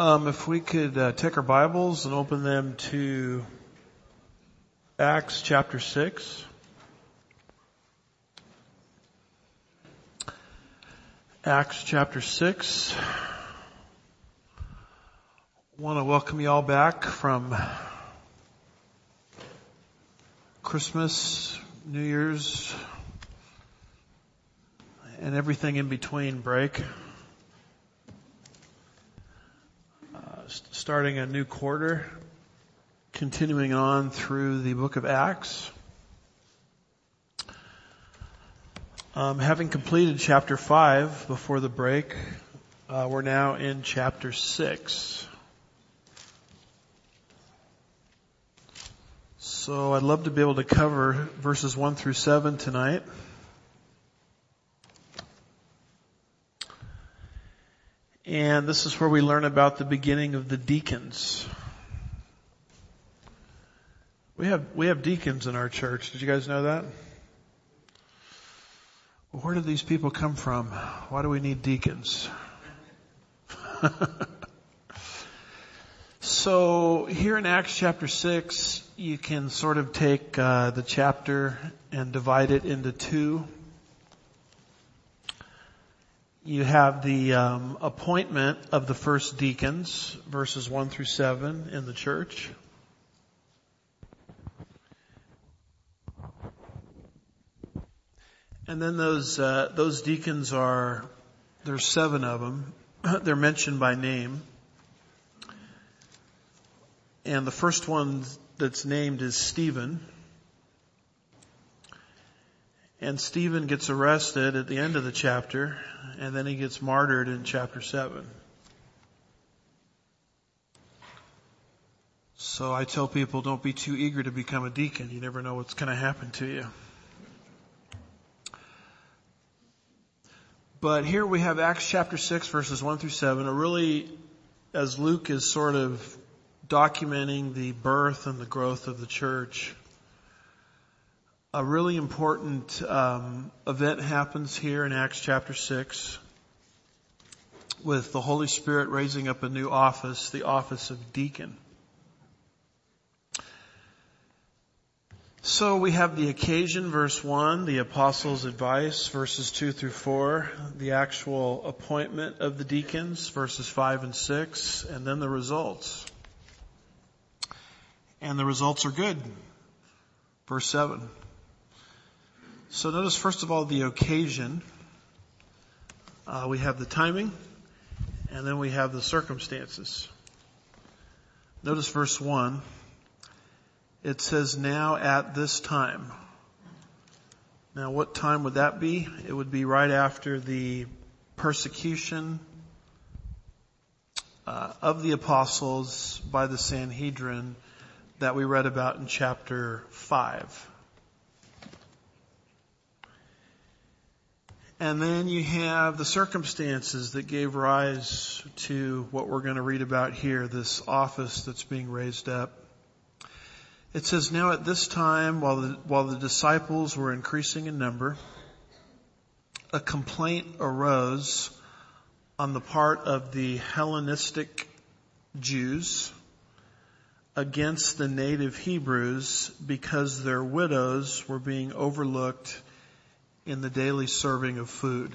Um, if we could uh, take our Bibles and open them to Acts chapter 6. Acts chapter 6. I want to welcome you all back from Christmas, New Year's, and everything in between break. Starting a new quarter, continuing on through the book of Acts. Um, having completed chapter 5 before the break, uh, we're now in chapter 6. So I'd love to be able to cover verses 1 through 7 tonight. And this is where we learn about the beginning of the deacons. We have, we have deacons in our church. Did you guys know that? Where do these people come from? Why do we need deacons? so here in Acts chapter 6, you can sort of take uh, the chapter and divide it into two you have the um, appointment of the first deacons, verses 1 through 7 in the church. And then those uh, those deacons are there's seven of them. They're mentioned by name. And the first one that's named is Stephen. And Stephen gets arrested at the end of the chapter, and then he gets martyred in chapter 7. So I tell people don't be too eager to become a deacon. You never know what's going to happen to you. But here we have Acts chapter 6 verses 1 through 7, a really, as Luke is sort of documenting the birth and the growth of the church, a really important um, event happens here in Acts chapter 6 with the Holy Spirit raising up a new office, the office of deacon. So we have the occasion, verse 1, the apostles' advice, verses 2 through 4, the actual appointment of the deacons, verses 5 and 6, and then the results. And the results are good. Verse 7. So notice first of all the occasion. Uh, we have the timing, and then we have the circumstances. Notice verse 1. It says, now at this time. Now what time would that be? It would be right after the persecution uh, of the apostles by the Sanhedrin that we read about in chapter 5. And then you have the circumstances that gave rise to what we're going to read about here, this office that's being raised up. It says, now at this time, while the, while the disciples were increasing in number, a complaint arose on the part of the Hellenistic Jews against the native Hebrews because their widows were being overlooked in the daily serving of food.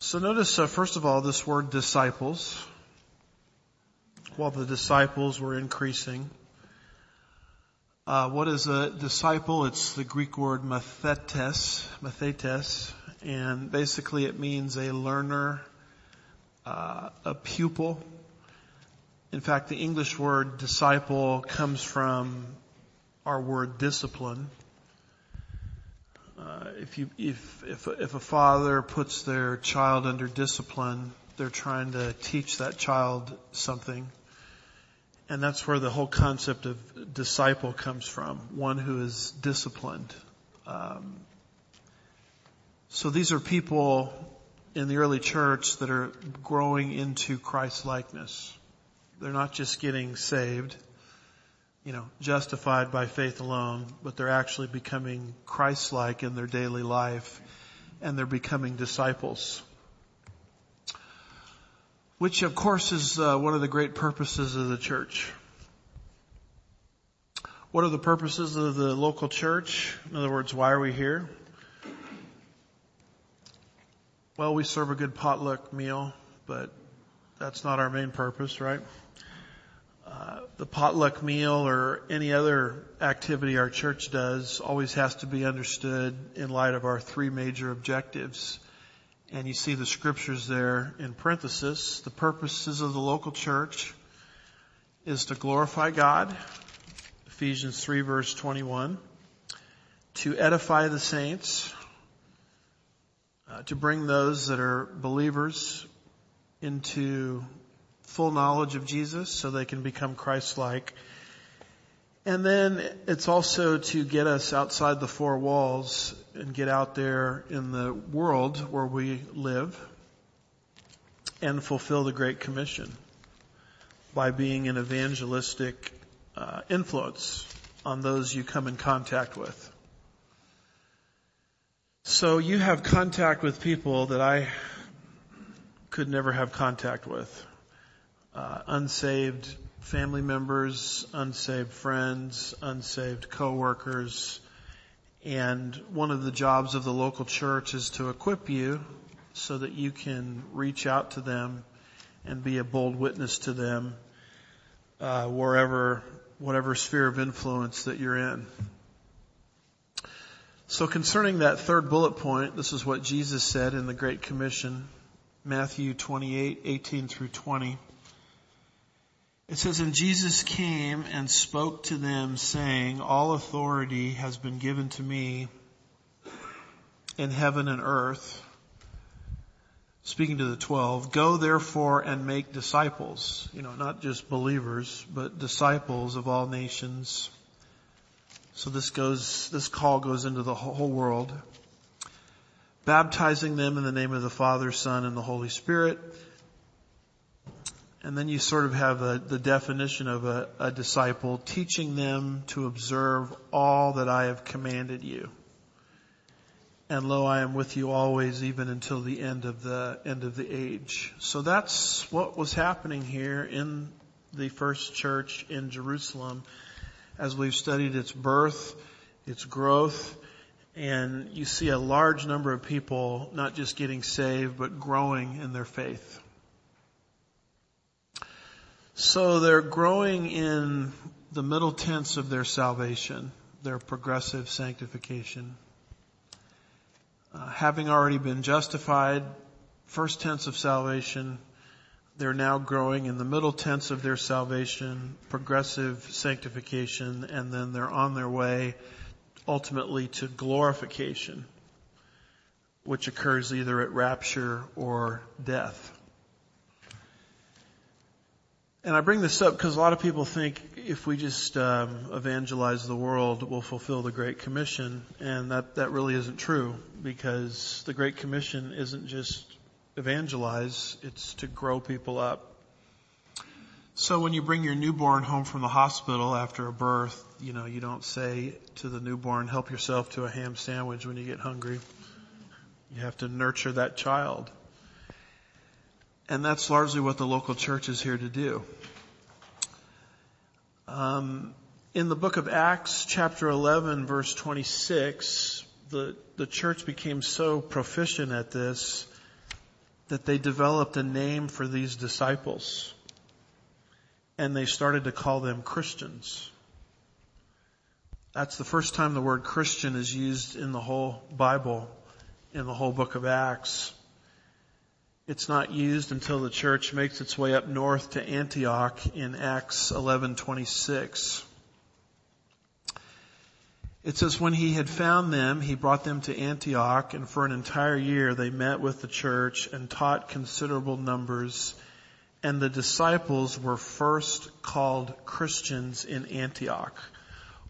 So notice, uh, first of all, this word disciples. While the disciples were increasing. Uh, what is a disciple? It's the Greek word mathetes, mathetes, and basically it means a learner, uh, a pupil. In fact, the English word disciple comes from our word discipline. Uh, if you if if if a father puts their child under discipline, they're trying to teach that child something, and that's where the whole concept of disciple comes from. One who is disciplined. Um, so these are people in the early church that are growing into Christ likeness. They're not just getting saved you know, justified by faith alone, but they're actually becoming Christ-like in their daily life and they're becoming disciples. which of course is uh, one of the great purposes of the church. What are the purposes of the local church? In other words, why are we here? Well, we serve a good potluck meal, but that's not our main purpose, right? The potluck meal or any other activity our church does always has to be understood in light of our three major objectives. And you see the scriptures there in parenthesis. The purposes of the local church is to glorify God, Ephesians 3 verse 21, to edify the saints, uh, to bring those that are believers into full knowledge of Jesus so they can become Christ-like. And then it's also to get us outside the four walls and get out there in the world where we live and fulfill the Great Commission by being an evangelistic uh, influence on those you come in contact with. So you have contact with people that I could never have contact with uh, unsaved family members, unsaved friends, unsaved coworkers. And one of the jobs of the local church is to equip you so that you can reach out to them and be a bold witness to them uh, wherever, whatever sphere of influence that you're in. So concerning that third bullet point, this is what Jesus said in the Great Commission, Matthew 28, 18 through 20. It says, And Jesus came and spoke to them saying, All authority has been given to me in heaven and earth. Speaking to the twelve, go therefore and make disciples, you know, not just believers, but disciples of all nations. So this goes, this call goes into the whole world, baptizing them in the name of the Father, Son, and the Holy Spirit, and then you sort of have a, the definition of a, a disciple, teaching them to observe all that I have commanded you. And lo, I am with you always, even until the end of the end of the age. So that's what was happening here in the first church in Jerusalem as we've studied its birth, its growth, and you see a large number of people not just getting saved, but growing in their faith. So they're growing in the middle tense of their salvation, their progressive sanctification. Uh, having already been justified, first tense of salvation, they're now growing in the middle tense of their salvation, progressive sanctification, and then they're on their way ultimately to glorification, which occurs either at rapture or death. And I bring this up because a lot of people think if we just um, evangelize the world, we'll fulfill the Great Commission, and that that really isn't true because the Great Commission isn't just evangelize; it's to grow people up. So when you bring your newborn home from the hospital after a birth, you know you don't say to the newborn, "Help yourself to a ham sandwich when you get hungry." You have to nurture that child. And that's largely what the local church is here to do. Um, in the book of Acts, chapter 11, verse 26, the, the church became so proficient at this that they developed a name for these disciples. And they started to call them Christians. That's the first time the word Christian is used in the whole Bible, in the whole book of Acts. It's not used until the church makes its way up north to Antioch in Acts 11:26. It says when he had found them, he brought them to Antioch and for an entire year they met with the church and taught considerable numbers and the disciples were first called Christians in Antioch.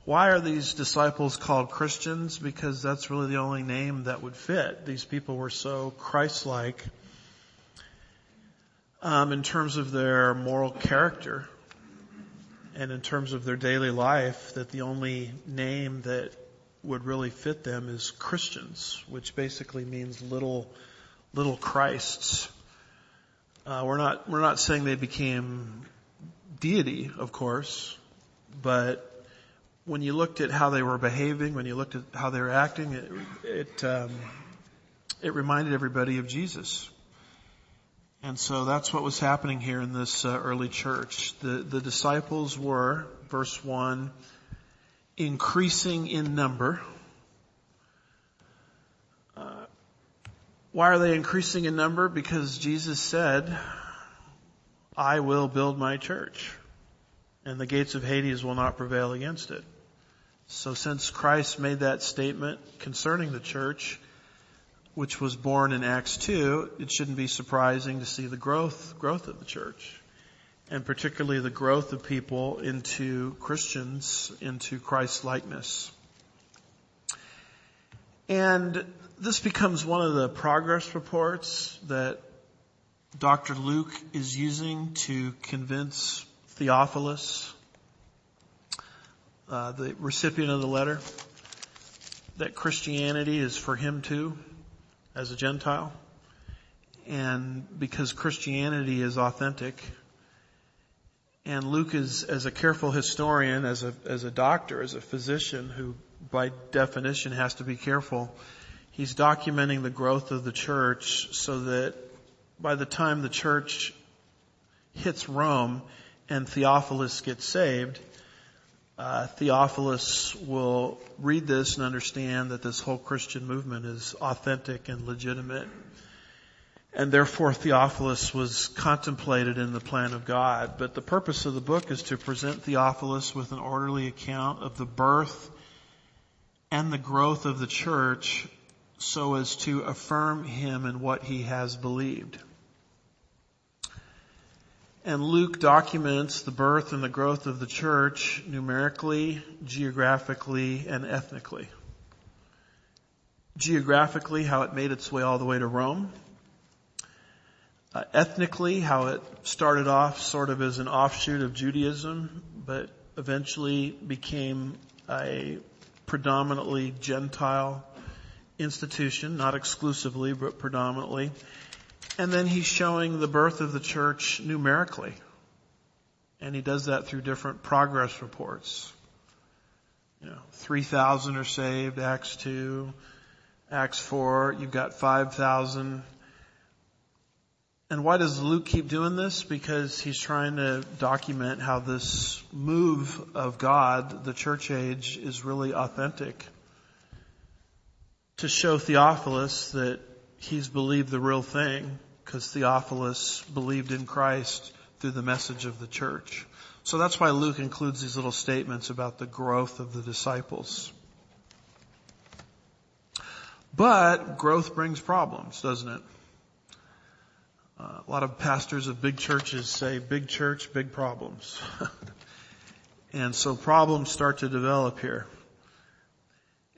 Why are these disciples called Christians? Because that's really the only name that would fit. These people were so Christ-like um, in terms of their moral character and in terms of their daily life that the only name that would really fit them is Christians, which basically means little, little Christs. Uh, we're not we're not saying they became deity, of course, but when you looked at how they were behaving, when you looked at how they were acting, it it, um, it reminded everybody of Jesus. And so that's what was happening here in this uh, early church. The the disciples were, verse one, increasing in number. Uh, why are they increasing in number? Because Jesus said, "I will build my church, and the gates of Hades will not prevail against it." So since Christ made that statement concerning the church, which was born in Acts 2, it shouldn't be surprising to see the growth, growth of the church. And particularly the growth of people into Christians, into Christ's likeness. And this becomes one of the progress reports that Dr. Luke is using to convince Theophilus uh, the recipient of the letter that Christianity is for him too, as a Gentile. And because Christianity is authentic, and Luke is, as a careful historian, as a, as a doctor, as a physician who by definition has to be careful, he's documenting the growth of the church so that by the time the church hits Rome and Theophilus gets saved, uh, Theophilus will read this and understand that this whole Christian movement is authentic and legitimate. And therefore Theophilus was contemplated in the plan of God. But the purpose of the book is to present Theophilus with an orderly account of the birth and the growth of the church so as to affirm him in what he has believed. And Luke documents the birth and the growth of the church numerically, geographically, and ethnically. Geographically, how it made its way all the way to Rome. Uh, ethnically, how it started off sort of as an offshoot of Judaism, but eventually became a predominantly Gentile institution, not exclusively, but predominantly. And then he's showing the birth of the church numerically. And he does that through different progress reports. You know, 3,000 are saved, Acts 2, Acts 4, you've got 5,000. And why does Luke keep doing this? Because he's trying to document how this move of God, the church age, is really authentic. To show Theophilus that he's believed the real thing because Theophilus believed in Christ through the message of the church. So that's why Luke includes these little statements about the growth of the disciples. But growth brings problems, doesn't it? Uh, a lot of pastors of big churches say big church, big problems. and so problems start to develop here.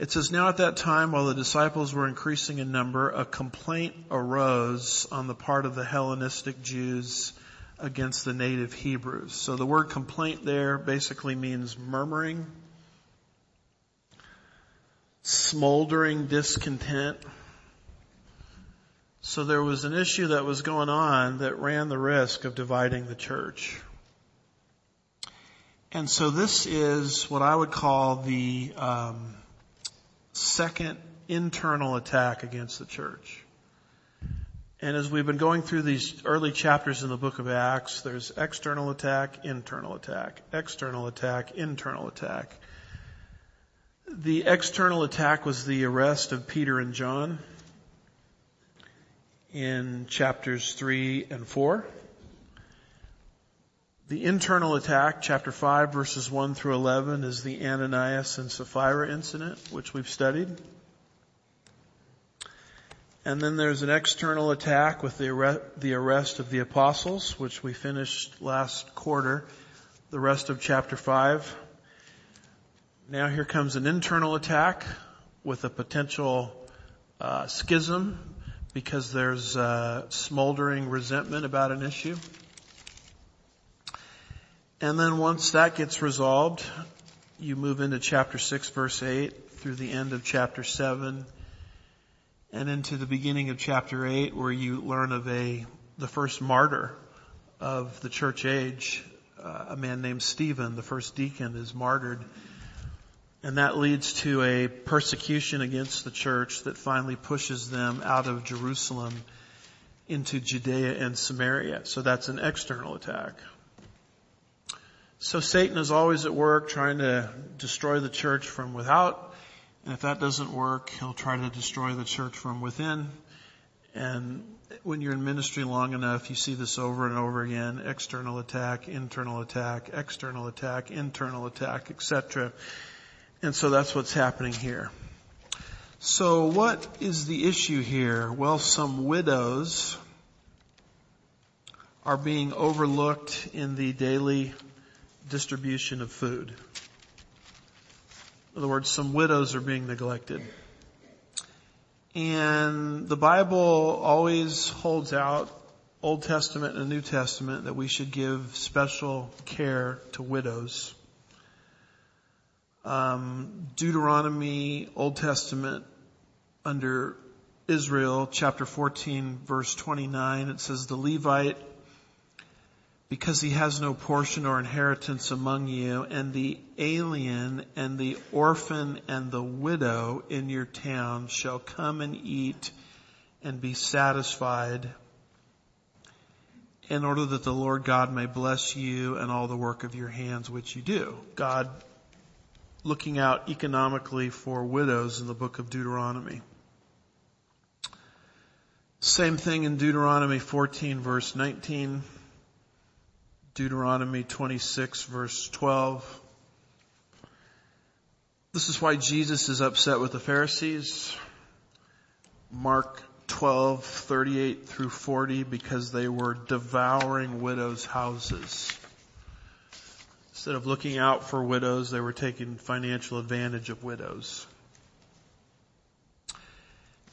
It says, now at that time, while the disciples were increasing in number, a complaint arose on the part of the Hellenistic Jews against the native Hebrews. So the word complaint there basically means murmuring, smoldering discontent. So there was an issue that was going on that ran the risk of dividing the church. And so this is what I would call the um, second internal attack against the church. And as we've been going through these early chapters in the book of Acts, there's external attack, internal attack, external attack, internal attack. The external attack was the arrest of Peter and John in chapters 3 and 4. The internal attack, chapter 5 verses 1 through 11, is the Ananias and Sapphira incident, which we've studied. And then there's an external attack with the arrest, the arrest of the apostles, which we finished last quarter, the rest of chapter 5. Now here comes an internal attack with a potential uh, schism because there's uh, smoldering resentment about an issue. And then once that gets resolved, you move into chapter 6 verse 8 through the end of chapter 7 and into the beginning of chapter 8 where you learn of a the first martyr of the church age, uh, a man named Stephen, the first deacon, is martyred. And that leads to a persecution against the church that finally pushes them out of Jerusalem into Judea and Samaria. So that's an external attack. So Satan is always at work trying to destroy the church from without. And if that doesn't work, he'll try to destroy the church from within. And when you're in ministry long enough, you see this over and over again. External attack, internal attack, external attack, internal attack, etc. And so that's what's happening here. So what is the issue here? Well, some widows are being overlooked in the daily distribution of food. In other words, some widows are being neglected. And the Bible always holds out Old Testament and New Testament that we should give special care to widows. Um, Deuteronomy, Old Testament, under Israel, chapter 14, verse 29, it says, the Levite, because he has no portion or inheritance among you, and the alien and the orphan and the widow in your town shall come and eat and be satisfied in order that the Lord God may bless you and all the work of your hands which you do. God looking out economically for widows in the book of Deuteronomy. Same thing in Deuteronomy 14 verse 19, Deuteronomy 26 verse 12. This is why Jesus is upset with the Pharisees. Mark 12, 38 through 40, because they were devouring widows' houses. Instead of looking out for widows, they were taking financial advantage of widows.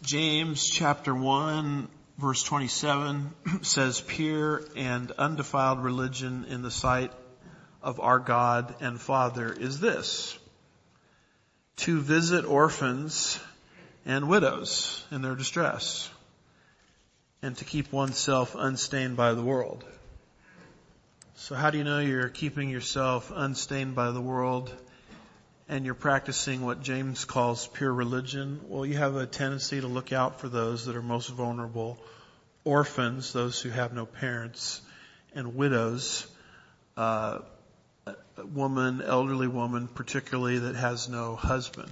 James chapter 1 verse 27 says, pure and undefiled religion in the sight of our God and Father is this, to visit orphans and widows in their distress and to keep oneself unstained by the world. So how do you know you're keeping yourself unstained by the world and you're practicing what James calls pure religion? Well, you have a tendency to look out for those that are most vulnerable, orphans, those who have no parents, and widows, uh, woman, elderly woman, particularly that has no husband,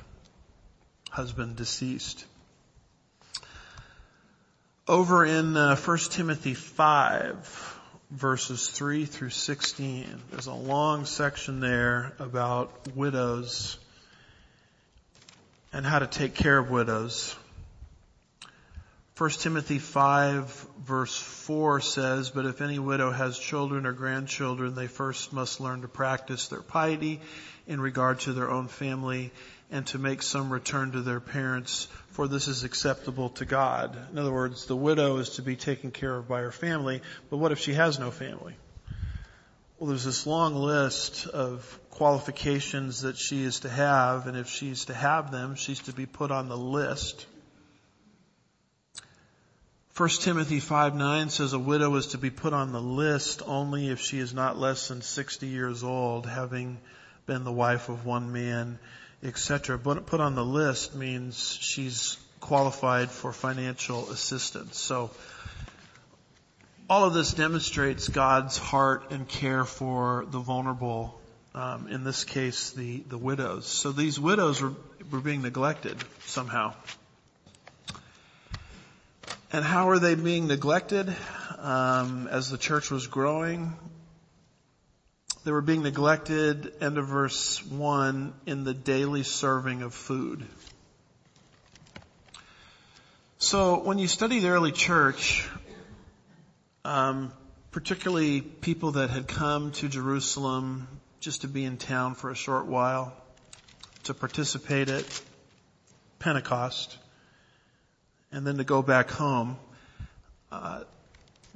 husband deceased. Over in uh, 1 Timothy 5, verses 3 through 16. There's a long section there about widows and how to take care of widows. 1 Timothy 5 verse 4 says, But if any widow has children or grandchildren, they first must learn to practice their piety in regard to their own family and to make some return to their parents, for this is acceptable to God. In other words, the widow is to be taken care of by her family, but what if she has no family? Well, there's this long list of qualifications that she is to have, and if she's to have them, she's to be put on the list. 1 Timothy 5 9 says a widow is to be put on the list only if she is not less than 60 years old, having been the wife of one man etc. But put on the list means she's qualified for financial assistance. So all of this demonstrates God's heart and care for the vulnerable, um, in this case, the, the widows. So these widows were, were being neglected somehow. And how are they being neglected um, as the church was growing? They were being neglected, end of verse 1, in the daily serving of food. So when you study the early church, um, particularly people that had come to Jerusalem just to be in town for a short while, to participate at Pentecost, and then to go back home, uh,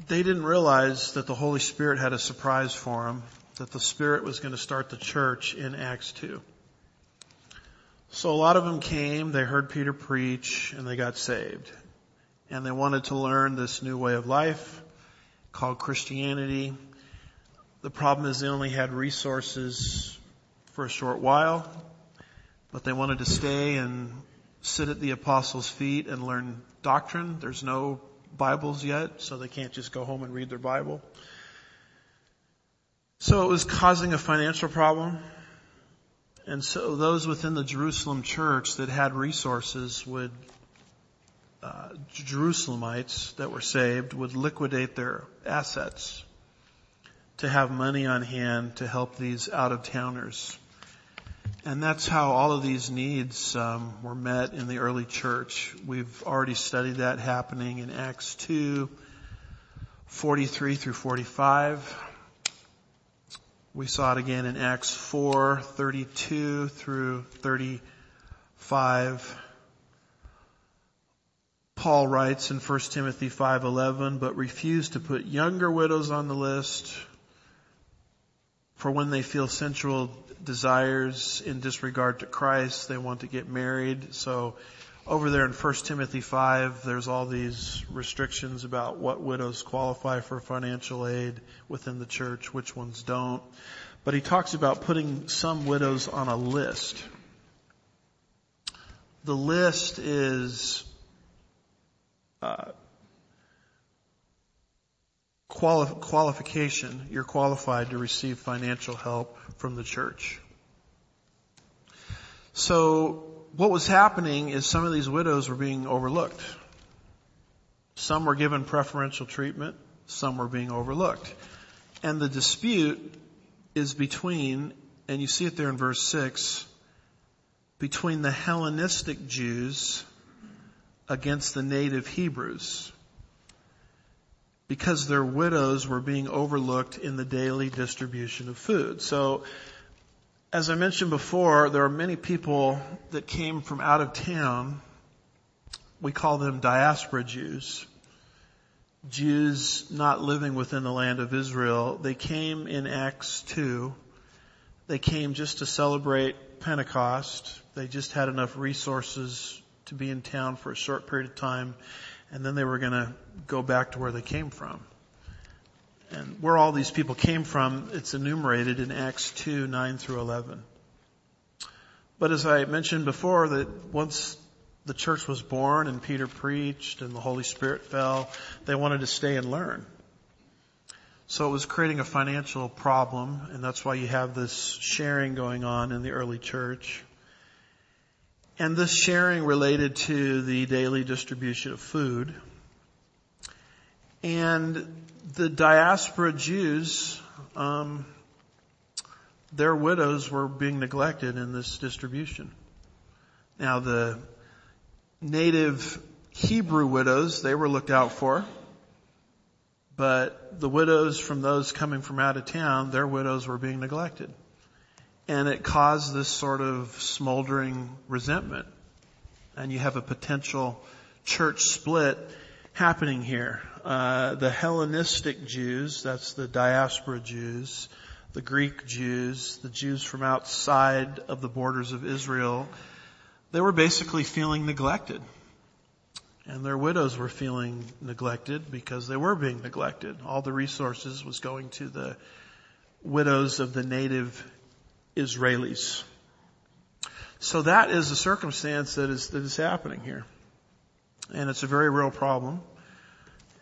they didn't realize that the Holy Spirit had a surprise for them that the Spirit was going to start the church in Acts 2. So a lot of them came, they heard Peter preach, and they got saved. And they wanted to learn this new way of life, called Christianity. The problem is they only had resources for a short while, but they wanted to stay and sit at the apostles' feet and learn doctrine. There's no Bibles yet, so they can't just go home and read their Bible. So it was causing a financial problem. And so those within the Jerusalem church that had resources would, uh, Jerusalemites that were saved would liquidate their assets to have money on hand to help these out of towners. And that's how all of these needs um, were met in the early church. We've already studied that happening in Acts 2, 43 through 45. We saw it again in Acts 4, 32 through 35. Paul writes in 1 Timothy 5:11, but refuse to put younger widows on the list for when they feel sensual desires in disregard to Christ, they want to get married. So over there in 1 Timothy 5, there's all these restrictions about what widows qualify for financial aid within the church, which ones don't. But he talks about putting some widows on a list. The list is uh, quali- qualification. You're qualified to receive financial help from the church. So what was happening is some of these widows were being overlooked. Some were given preferential treatment, some were being overlooked. And the dispute is between, and you see it there in verse 6, between the Hellenistic Jews against the native Hebrews because their widows were being overlooked in the daily distribution of food. So as I mentioned before, there are many people that came from out of town. We call them diaspora Jews. Jews not living within the land of Israel. They came in Acts 2. They came just to celebrate Pentecost. They just had enough resources to be in town for a short period of time and then they were going to go back to where they came from. And where all these people came from, it's enumerated in Acts 2, 9 through 11. But as I mentioned before, that once the church was born and Peter preached and the Holy Spirit fell, they wanted to stay and learn. So it was creating a financial problem, and that's why you have this sharing going on in the early church. And this sharing related to the daily distribution of food. And the diaspora Jews, um, their widows were being neglected in this distribution. Now the native Hebrew widows, they were looked out for. But the widows from those coming from out of town, their widows were being neglected. And it caused this sort of smoldering resentment. And you have a potential church split happening here. Uh, the Hellenistic Jews, that's the diaspora Jews, the Greek Jews, the Jews from outside of the borders of Israel, they were basically feeling neglected. And their widows were feeling neglected because they were being neglected. All the resources was going to the widows of the native Israelis. So that is a circumstance that is, that is happening here. And it's a very real problem.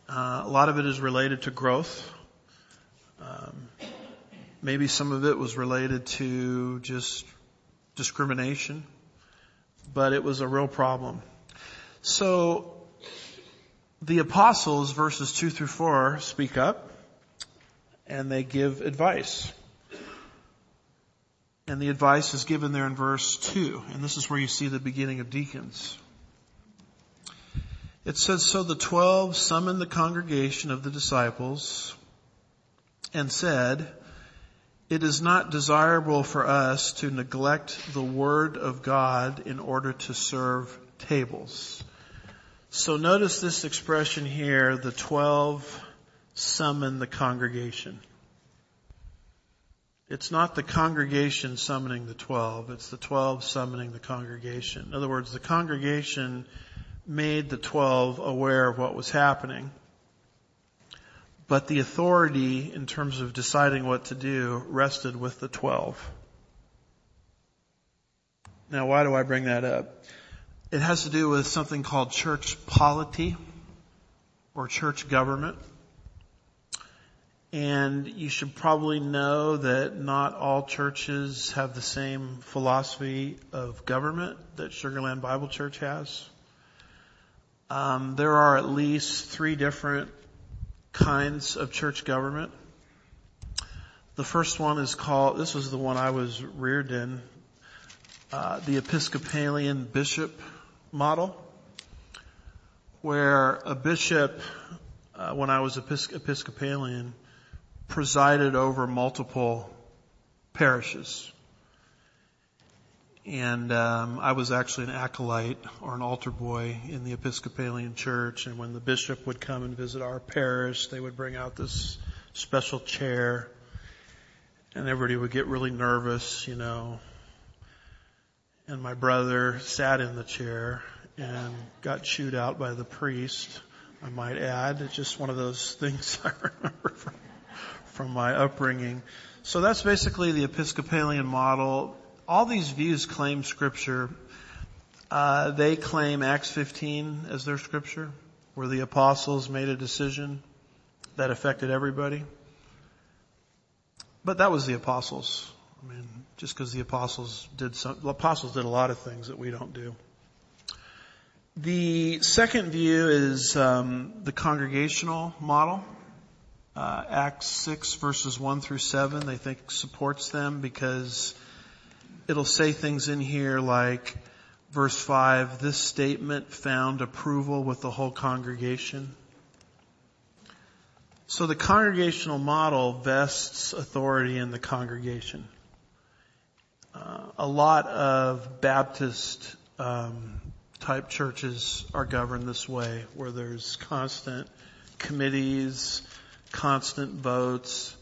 Uh, a lot of it is related to growth. Um, maybe some of it was related to just discrimination, but it was a real problem. So the apostles, verses two through four, speak up and they give advice. And the advice is given there in verse 2. And this is where you see the beginning of deacons. It says, So the twelve summoned the congregation of the disciples and said, It is not desirable for us to neglect the word of God in order to serve tables. So notice this expression here, the twelve summoned the congregation. It's not the congregation summoning the twelve, it's the twelve summoning the congregation. In other words, the congregation made the twelve aware of what was happening. but the authority in terms of deciding what to do rested with the twelve. Now why do I bring that up? It has to do with something called church polity or church government. And you should probably know that not all churches have the same philosophy of government that Sugar Land Bible Church has. Um, there are at least three different kinds of church government. The first one is called, this was the one I was reared in, uh, the Episcopalian bishop model, where a bishop, uh, when I was Episcopalian, presided over multiple parishes. And um, I was actually an acolyte or an altar boy in the Episcopalian church. And when the bishop would come and visit our parish, they would bring out this special chair, and everybody would get really nervous, you know, and my brother sat in the chair and got chewed out by the priest. I might add, it's just one of those things I remember from, from my upbringing. So that's basically the Episcopalian model. All these views claim scripture. Uh, they claim Acts 15 as their scripture, where the apostles made a decision that affected everybody. But that was the apostles. I mean, just because the apostles did some, the apostles did a lot of things that we don't do. The second view is um, the congregational model. Uh, Acts 6 verses 1 through 7, they think supports them because it'll say things in here like verse 5, this statement found approval with the whole congregation. So the congregational model vests authority in the congregation. Uh, a lot of Baptist um, type churches are governed this way, where there's constant committees, constant votes,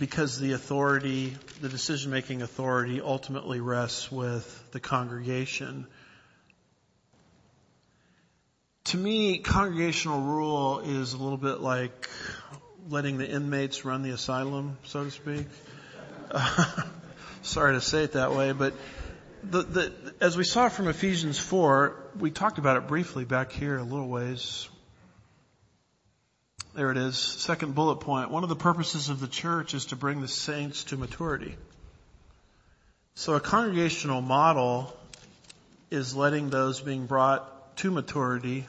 because the authority, the decision making authority ultimately rests with the congregation. To me, congregational rule is a little bit like letting the inmates run the asylum, so to speak. sorry to say it that way, but the, the, as we saw from Ephesians 4, we talked about it briefly back here a little ways. There it is. Second bullet point. One of the purposes of the church is to bring the saints to maturity. So a congregational model is letting those being brought to maturity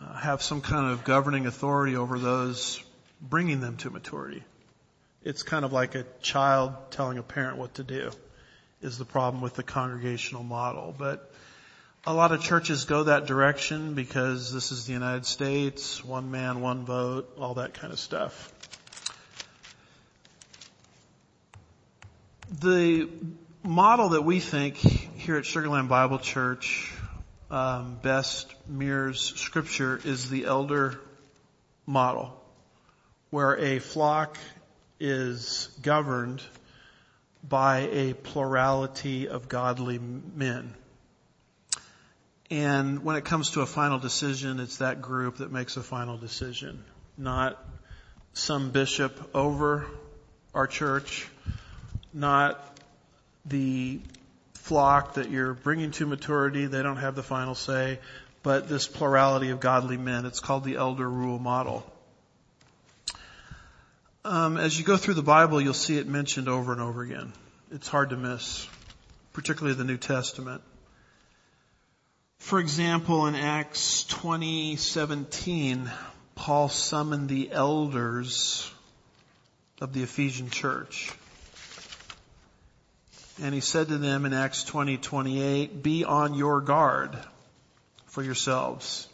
uh, have some kind of governing authority over those bringing them to maturity. It's kind of like a child telling a parent what to do is the problem with the congregational model. But a lot of churches go that direction because this is the United States, one man, one vote, all that kind of stuff. The model that we think here at Sugar Land Bible Church um, best mirrors Scripture is the elder model, where a flock is governed by a plurality of godly men. And when it comes to a final decision, it's that group that makes a final decision, not some bishop over our church, not the flock that you're bringing to maturity. They don't have the final say, but this plurality of godly men. It's called the elder rule model. Um, as you go through the Bible, you'll see it mentioned over and over again. It's hard to miss, particularly the New Testament. For example, in Acts 20:17, Paul summoned the elders of the Ephesian church. And he said to them in Acts 20:28, "Be on your guard for yourselves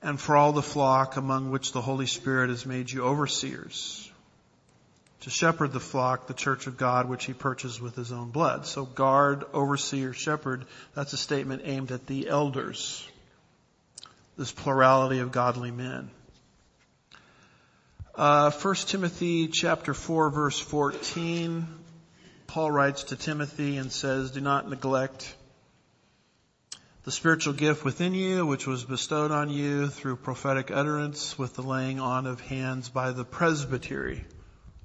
and for all the flock among which the Holy Spirit has made you overseers to shepherd the flock, the church of God, which he purchased with his own blood. So guard, overseer, shepherd, that's a statement aimed at the elders. This plurality of godly men. Uh, 1 Timothy chapter 4 verse 14, Paul writes to Timothy and says, do not neglect the spiritual gift within you, which was bestowed on you through prophetic utterance with the laying on of hands by the presbytery.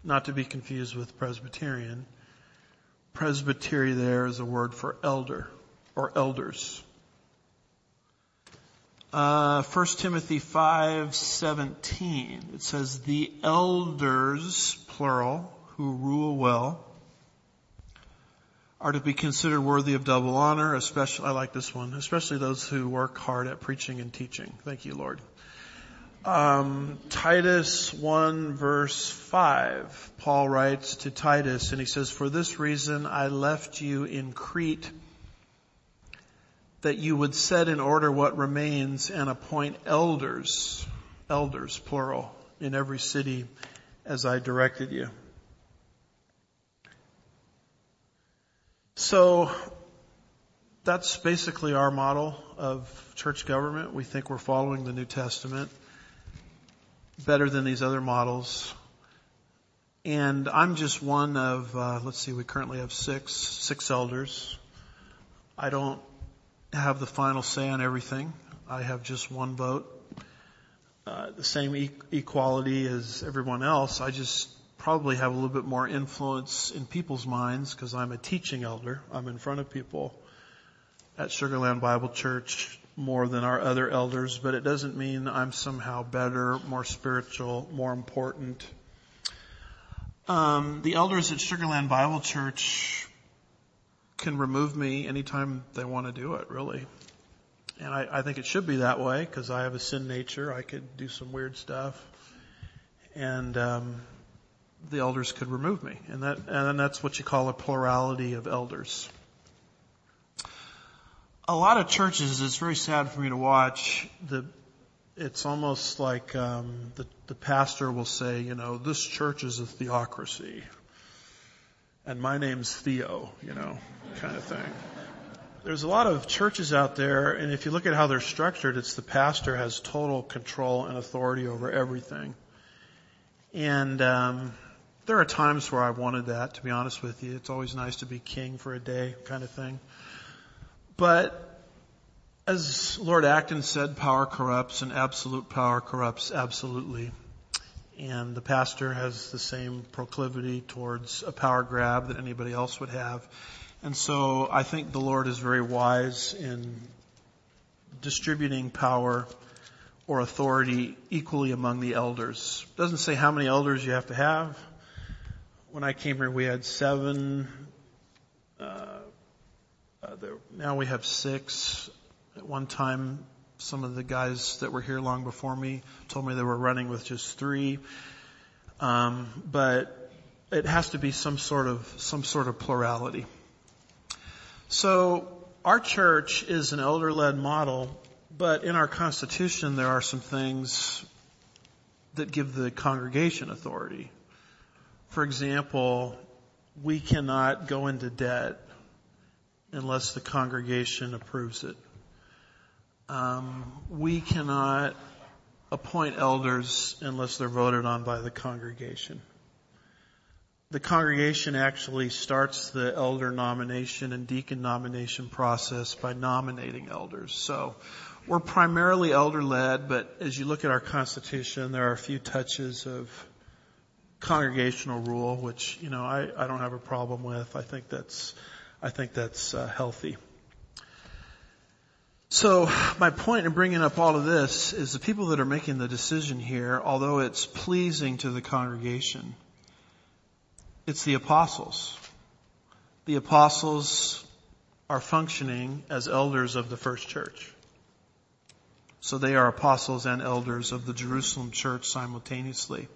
Not to be confused with Presbyterian. Presbytery there is a word for elder or elders. Uh, 1 Timothy 5:17 it says the elders plural who rule well are to be considered worthy of double honor especially I like this one especially those who work hard at preaching and teaching thank you Lord um, Titus 1 verse 5 Paul writes to Titus and he says for this reason I left you in Crete that you would set in order what remains and appoint elders, elders, plural, in every city as I directed you. So that's basically our model of church government. We think we're following the New Testament better than these other models. And I'm just one of, uh, let's see, we currently have six, six elders. I don't have the final say on everything. I have just one vote. Uh, the same e- equality as everyone else. I just probably have a little bit more influence in people's minds because I'm a teaching elder. I'm in front of people at Sugar Land Bible Church more than our other elders, but it doesn't mean I'm somehow better, more spiritual, more important. Um, the elders at Sugar Land Bible Church can remove me anytime they want to do it, really. And I, I think it should be that way because I have a sin nature. I could do some weird stuff, and um, the elders could remove me, and that and that's what you call a plurality of elders. A lot of churches, it's very sad for me to watch. The it's almost like um, the the pastor will say, you know, this church is a theocracy, and my name's Theo, you know, kind of thing. There's a lot of churches out there, and if you look at how they're structured, it's the pastor has total control and authority over everything. And um, there are times where I wanted that, to be honest with you. It's always nice to be king for a day, kind of thing. But as Lord Acton said, power corrupts, and absolute power corrupts absolutely and the pastor has the same proclivity towards a power grab that anybody else would have. And so I think the Lord is very wise in distributing power or authority equally among the elders. It doesn't say how many elders you have to have. When I came here, we had seven. Uh, now we have six. At one time, some of the guys that were here long before me told me they were running with just three. Um, but it has to be some sort of some sort of plurality. So our church is an elder-led model, but in our constitution there are some things that give the congregation authority. For example, we cannot go into debt unless the congregation approves it. Um, we cannot appoint elders unless they're voted on by the congregation. The congregation actually starts the elder nomination and deacon nomination process by nominating elders. So we're primarily elder led, but as you look at our constitution, there are a few touches of congregational rule, which, you know, I, I don't have a problem with. I think that's, I think that's uh, healthy. So my point in bringing up all of this is the people that are making the decision here, although it's pleasing to the congregation, it's the apostles. The apostles are functioning as elders of the first church. So they are apostles and elders of the Jerusalem church simultaneously.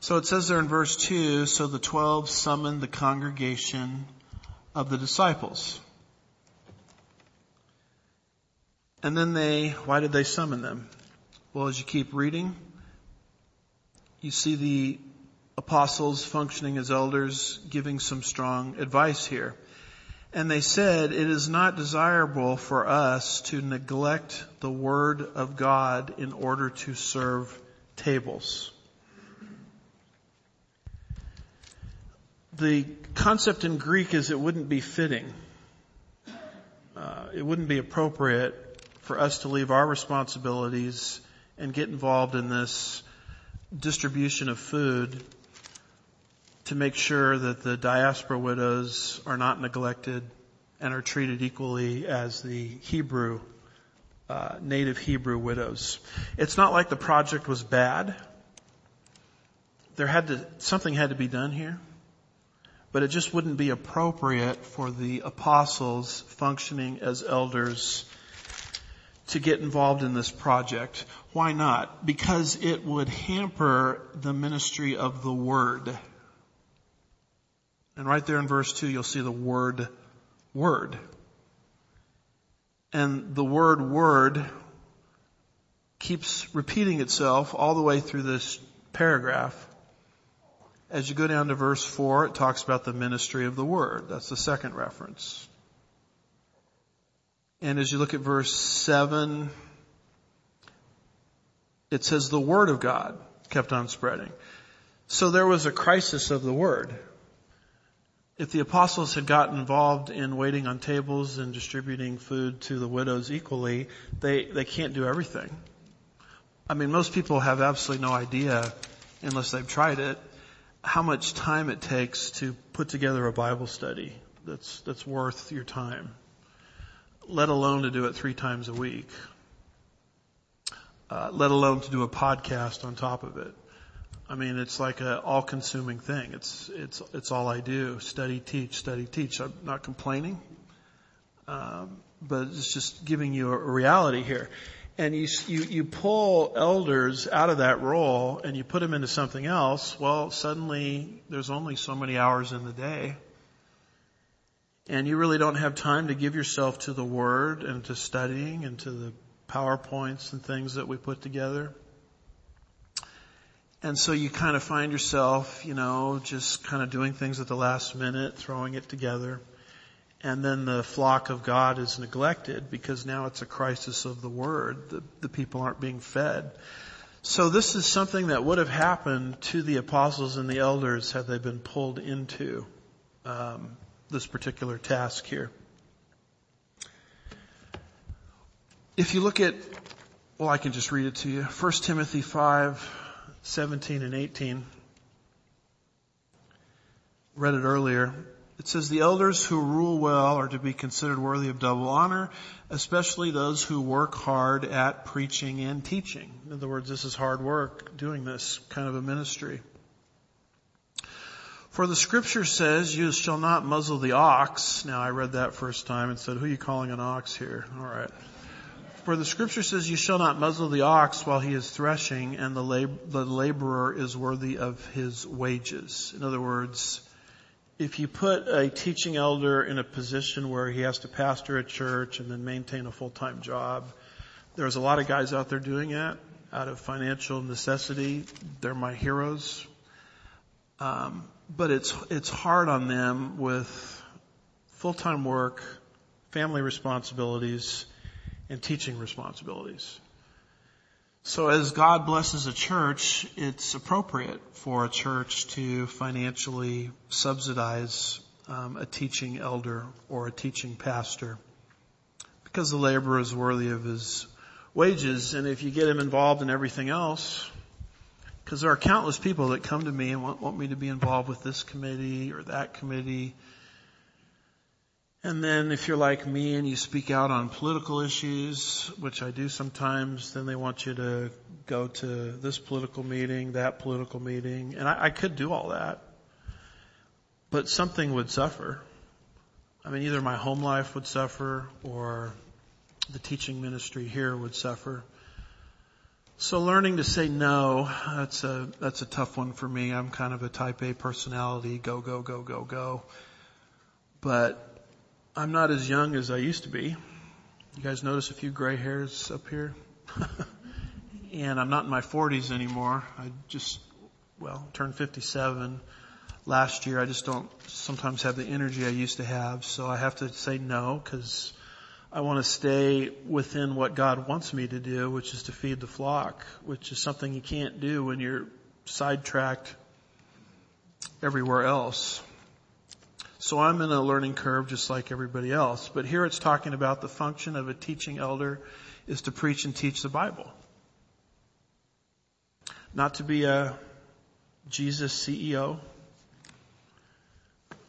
So it says there in verse 2, so the twelve summoned the congregation of the disciples. And then they, why did they summon them? Well, as you keep reading, you see the apostles functioning as elders giving some strong advice here. And they said, it is not desirable for us to neglect the word of God in order to serve tables. The concept in Greek is it wouldn't be fitting uh, it wouldn't be appropriate for us to leave our responsibilities and get involved in this distribution of food to make sure that the diaspora widows are not neglected and are treated equally as the Hebrew, uh, native Hebrew widows. It's not like the project was bad. There had to, something had to be done here. But it just wouldn't be appropriate for the apostles functioning as elders to get involved in this project. Why not? Because it would hamper the ministry of the Word. And right there in verse 2, you'll see the word, word. And the word, word keeps repeating itself all the way through this paragraph. As you go down to verse 4, it talks about the ministry of the word. That's the second reference. And as you look at verse 7, it says the word of God kept on spreading. So there was a crisis of the word. If the apostles had gotten involved in waiting on tables and distributing food to the widows equally, they, they can't do everything. I mean, most people have absolutely no idea, unless they've tried it, how much time it takes to put together a Bible study that's, that's worth your time let alone to do it three times a week, uh, let alone to do a podcast on top of it. I mean, it's like an all-consuming thing. It's it's it's all I do: study, teach, study, teach. I'm not complaining, um, but it's just giving you a reality here. And you you you pull elders out of that role and you put them into something else. Well, suddenly there's only so many hours in the day and you really don't have time to give yourself to the Word and to studying and to the PowerPoints and things that we put together. And so you kind of find yourself, you know, just kind of doing things at the last minute, throwing it together. And then the flock of God is neglected because now it's a crisis of the Word. The, the people aren't being fed. So this is something that would have happened to the apostles and the elders had they been pulled into um, this particular task here. If you look at, well, I can just read it to you. 1 Timothy 5, 17 and 18. Read it earlier. It says, the elders who rule well are to be considered worthy of double honor, especially those who work hard at preaching and teaching. In other words, this is hard work doing this kind of a ministry. For the scripture says, you shall not muzzle the ox. Now I read that first time and said, who are you calling an ox here? Alright. For the scripture says, you shall not muzzle the ox while he is threshing and the, lab- the laborer is worthy of his wages. In other words, if you put a teaching elder in a position where he has to pastor a church and then maintain a full-time job, there's a lot of guys out there doing that out of financial necessity. They're my heroes. Um, but it's it's hard on them with full-time work, family responsibilities, and teaching responsibilities. So as God blesses a church, it's appropriate for a church to financially subsidize um, a teaching elder or a teaching pastor because the laborer is worthy of his wages. And if you get him involved in everything else, because there are countless people that come to me and want, want me to be involved with this committee or that committee. And then if you're like me and you speak out on political issues, which I do sometimes, then they want you to go to this political meeting, that political meeting. And I, I could do all that. But something would suffer. I mean, either my home life would suffer or the teaching ministry here would suffer. So learning to say no, that's a, that's a tough one for me. I'm kind of a type A personality, go, go, go, go, go. But I'm not as young as I used to be. You guys notice a few gray hairs up here? and I'm not in my 40s anymore. I just, well, turned 57 last year. I just don't sometimes have the energy I used to have. So I have to say no because I want to stay within what God wants me to do, which is to feed the flock, which is something you can't do when you're sidetracked everywhere else. So I'm in a learning curve just like everybody else. But here it's talking about the function of a teaching elder is to preach and teach the Bible. Not to be a Jesus CEO.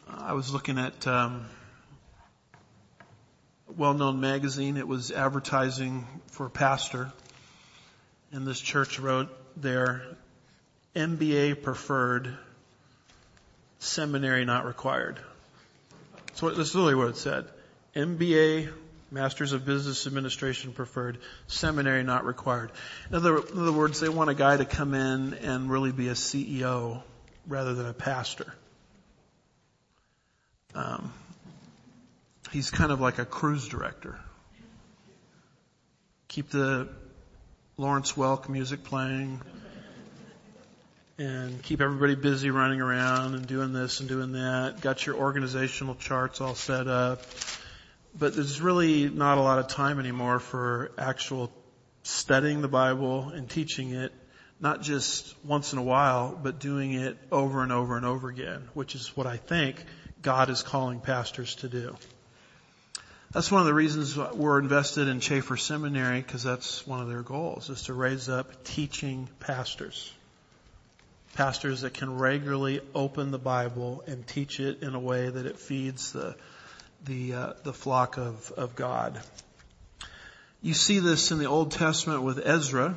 I was looking at um, a well-known magazine. It was advertising for a pastor, and this church wrote there, MBA preferred, seminary not required. So that's literally what it said. MBA, Masters of Business Administration preferred, seminary not required. In other, in other words, they want a guy to come in and really be a CEO rather than a pastor. Um, he's kind of like a cruise director. Keep the Lawrence Welk music playing and keep everybody busy running around and doing this and doing that. Got your organizational charts all set up. But there's really not a lot of time anymore for actual studying the Bible and teaching it, not just once in a while, but doing it over and over and over again, which is what I think God is calling pastors to do. That's one of the reasons we're invested in Chafer Seminary because that's one of their goals is to raise up teaching pastors. Pastors that can regularly open the Bible and teach it in a way that it feeds the the uh, the flock of of God. You see this in the Old Testament with Ezra,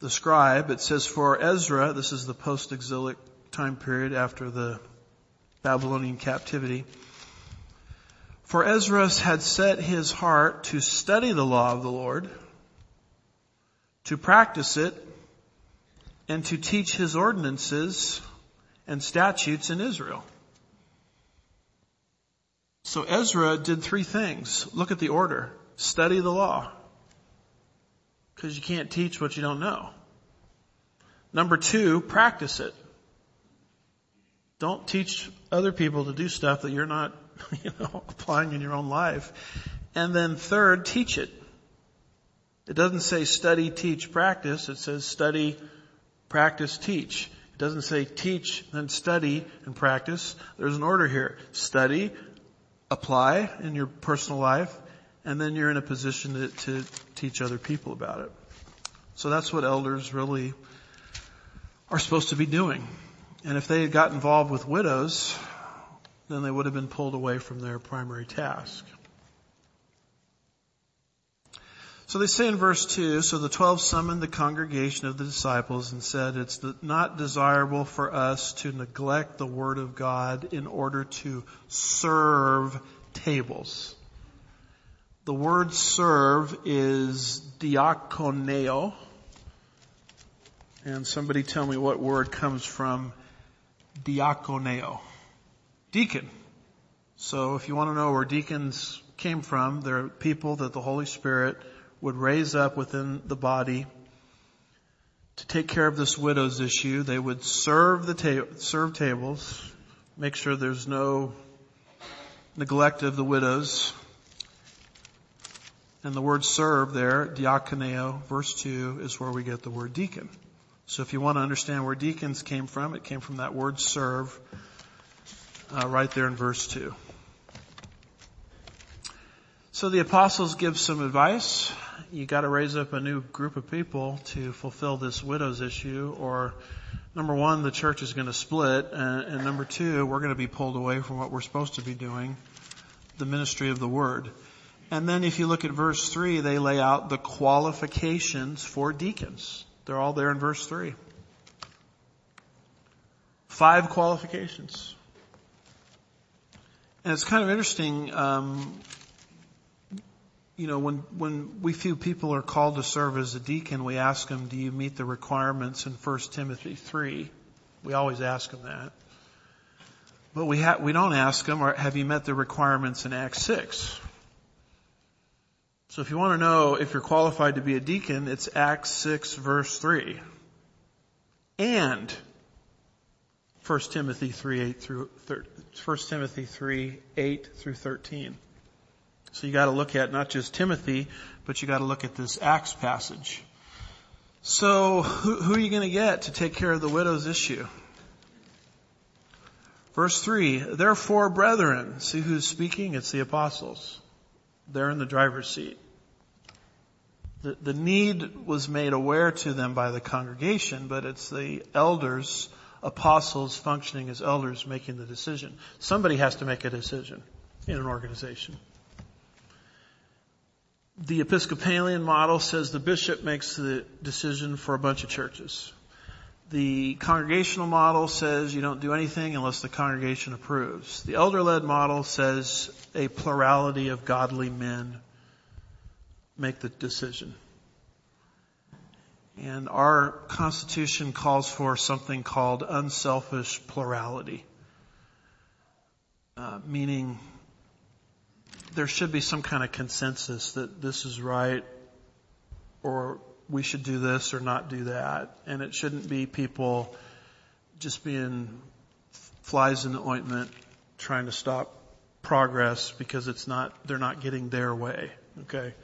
the scribe. It says for Ezra, this is the post-exilic time period after the Babylonian captivity. For Ezra had set his heart to study the law of the Lord, to practice it, and to teach his ordinances and statutes in Israel. So Ezra did three things. Look at the order. Study the law. Because you can't teach what you don't know. Number two, practice it. Don't teach other people to do stuff that you're not, you know, applying in your own life. And then third, teach it. It doesn't say study, teach, practice. It says study, practice, teach. It doesn't say teach, then study and practice. There's an order here. Study, apply in your personal life, and then you're in a position to, to teach other people about it. So that's what elders really are supposed to be doing. And if they had got involved with widows, then they would have been pulled away from their primary task. So they say in verse 2, so the twelve summoned the congregation of the disciples and said, it's not desirable for us to neglect the word of God in order to serve tables. The word serve is diakoneo. And somebody tell me what word comes from diakoneo. Deacon. So if you want to know where deacons came from, they're people that the Holy Spirit would raise up within the body to take care of this widow's issue. They would serve the ta- serve tables, make sure there's no neglect of the widows. And the word serve there, diakoneo, verse 2, is where we get the word deacon. So if you want to understand where deacons came from, it came from that word serve uh, right there in verse 2. So the apostles give some advice. You got to raise up a new group of people to fulfill this widow's issue, or number one, the church is going to split, and, and number two, we're going to be pulled away from what we're supposed to be doing, the ministry of the word. And then if you look at verse three, they lay out the qualifications for deacons. They're all there in verse 3. Five qualifications. And it's kind of interesting, um, you know, when, when we few people are called to serve as a deacon, we ask them, do you meet the requirements in 1 Timothy 3? We always ask them that. But we, ha- we don't ask them, or have you met the requirements in Acts 6? So if you want to know if you're qualified to be a deacon, it's Acts 6 verse 3. And 1 Timothy 3, 8 through, 1 Timothy 3, 8 through 13. So you gotta look at not just Timothy, but you gotta look at this Acts passage. So who, who are you gonna get to take care of the widow's issue? Verse 3, therefore brethren, see who's speaking? It's the apostles. They're in the driver's seat. The, the need was made aware to them by the congregation, but it's the elders, apostles functioning as elders making the decision. Somebody has to make a decision in an organization. The Episcopalian model says the bishop makes the decision for a bunch of churches. The congregational model says you don't do anything unless the congregation approves. The elder-led model says a plurality of godly men make the decision. And our Constitution calls for something called unselfish plurality, uh, meaning there should be some kind of consensus that this is right or we should do this or not do that. And it shouldn't be people just being flies in the ointment trying to stop progress because it's not, they're not getting their way. Okay.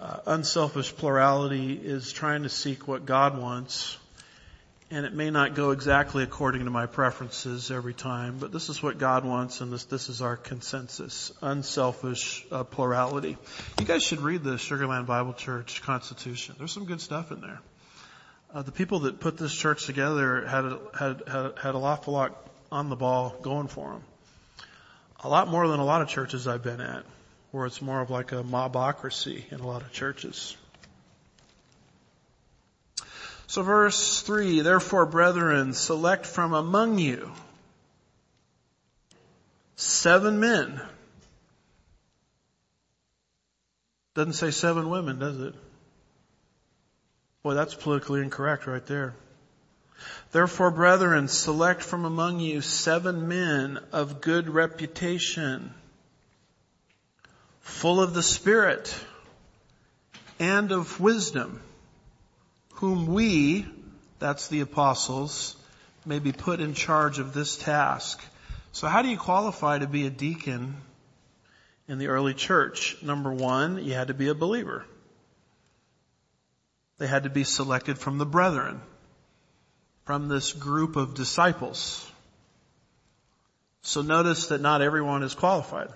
Uh, unselfish plurality is trying to seek what God wants and it may not go exactly according to my preferences every time, but this is what God wants, and this this is our consensus: unselfish uh, plurality. You guys should read the Sugar Land Bible Church Constitution. There's some good stuff in there. Uh, the people that put this church together had a, had had had a awful lot on the ball going for them. A lot more than a lot of churches I've been at, where it's more of like a mobocracy in a lot of churches. So verse 3, therefore brethren, select from among you seven men. Doesn't say seven women, does it? Boy, that's politically incorrect right there. Therefore, brethren, select from among you seven men of good reputation, full of the Spirit and of wisdom whom we, that's the apostles, may be put in charge of this task. So how do you qualify to be a deacon in the early church? Number one, you had to be a believer. They had to be selected from the brethren, from this group of disciples. So notice that not everyone is qualified.